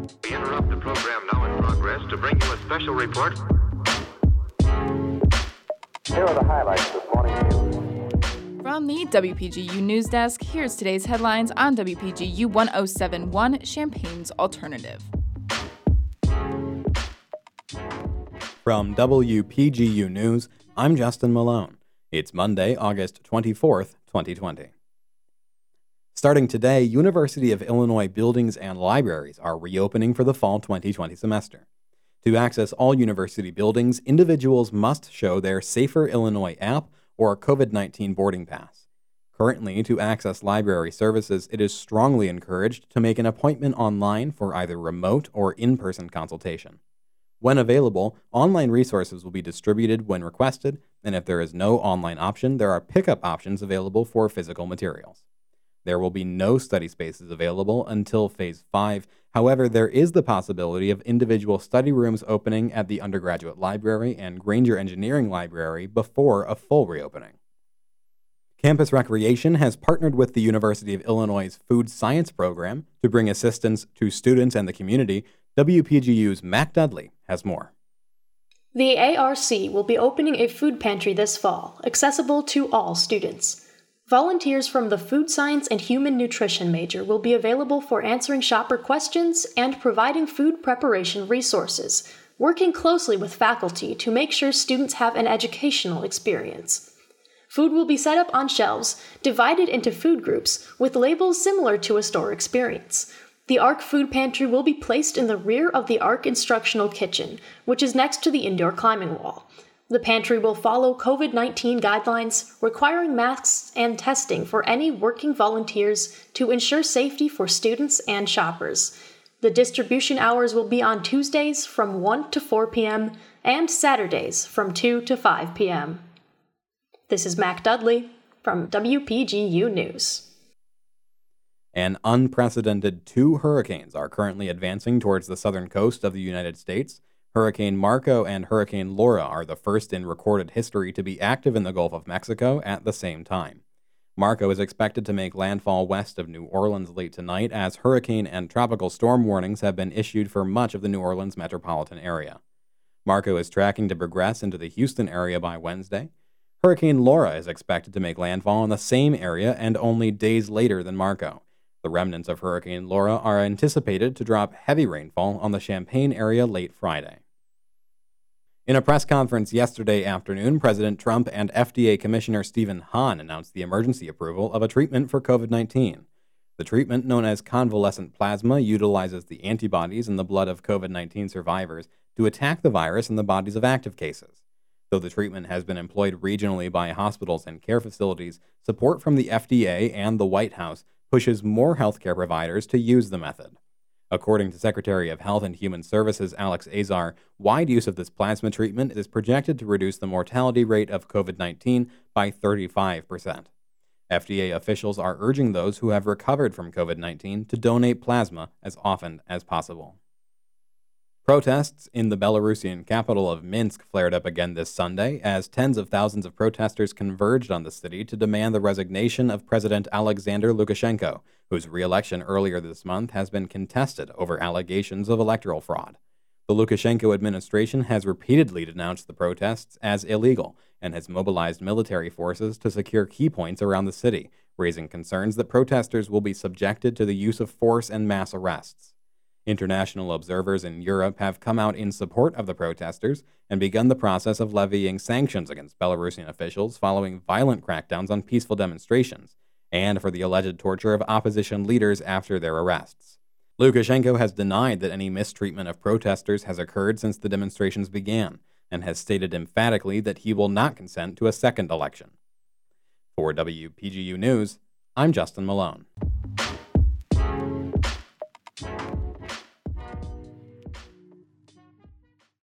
We interrupt the program now in progress to bring you a special report. Here are the highlights this morning's news. From the WPGU News Desk, here's today's headlines on WPGU 1071 Champaign's Alternative. From WPGU News, I'm Justin Malone. It's Monday, August 24th, 2020. Starting today, University of Illinois buildings and libraries are reopening for the fall 2020 semester. To access all university buildings, individuals must show their Safer Illinois app or COVID 19 boarding pass. Currently, to access library services, it is strongly encouraged to make an appointment online for either remote or in person consultation. When available, online resources will be distributed when requested, and if there is no online option, there are pickup options available for physical materials. There will be no study spaces available until Phase 5. However, there is the possibility of individual study rooms opening at the undergraduate library and Grainger Engineering Library before a full reopening. Campus Recreation has partnered with the University of Illinois' Food Science Program to bring assistance to students and the community. WPGU's Mac Dudley has more. The ARC will be opening a food pantry this fall, accessible to all students. Volunteers from the Food Science and Human Nutrition major will be available for answering shopper questions and providing food preparation resources, working closely with faculty to make sure students have an educational experience. Food will be set up on shelves, divided into food groups, with labels similar to a store experience. The ARC food pantry will be placed in the rear of the ARC instructional kitchen, which is next to the indoor climbing wall. The pantry will follow COVID 19 guidelines requiring masks and testing for any working volunteers to ensure safety for students and shoppers. The distribution hours will be on Tuesdays from 1 to 4 p.m. and Saturdays from 2 to 5 p.m. This is Mac Dudley from WPGU News. An unprecedented two hurricanes are currently advancing towards the southern coast of the United States. Hurricane Marco and Hurricane Laura are the first in recorded history to be active in the Gulf of Mexico at the same time. Marco is expected to make landfall west of New Orleans late tonight as hurricane and tropical storm warnings have been issued for much of the New Orleans metropolitan area. Marco is tracking to progress into the Houston area by Wednesday. Hurricane Laura is expected to make landfall in the same area and only days later than Marco. The remnants of Hurricane Laura are anticipated to drop heavy rainfall on the Champaign area late Friday. In a press conference yesterday afternoon, President Trump and FDA Commissioner Stephen Hahn announced the emergency approval of a treatment for COVID 19. The treatment, known as convalescent plasma, utilizes the antibodies in the blood of COVID 19 survivors to attack the virus in the bodies of active cases. Though the treatment has been employed regionally by hospitals and care facilities, support from the FDA and the White House pushes more healthcare providers to use the method. According to Secretary of Health and Human Services Alex Azar, wide use of this plasma treatment is projected to reduce the mortality rate of COVID 19 by 35%. FDA officials are urging those who have recovered from COVID 19 to donate plasma as often as possible. Protests in the Belarusian capital of Minsk flared up again this Sunday as tens of thousands of protesters converged on the city to demand the resignation of President Alexander Lukashenko, whose reelection earlier this month has been contested over allegations of electoral fraud. The Lukashenko administration has repeatedly denounced the protests as illegal and has mobilized military forces to secure key points around the city, raising concerns that protesters will be subjected to the use of force and mass arrests. International observers in Europe have come out in support of the protesters and begun the process of levying sanctions against Belarusian officials following violent crackdowns on peaceful demonstrations and for the alleged torture of opposition leaders after their arrests. Lukashenko has denied that any mistreatment of protesters has occurred since the demonstrations began and has stated emphatically that he will not consent to a second election. For WPGU News, I'm Justin Malone.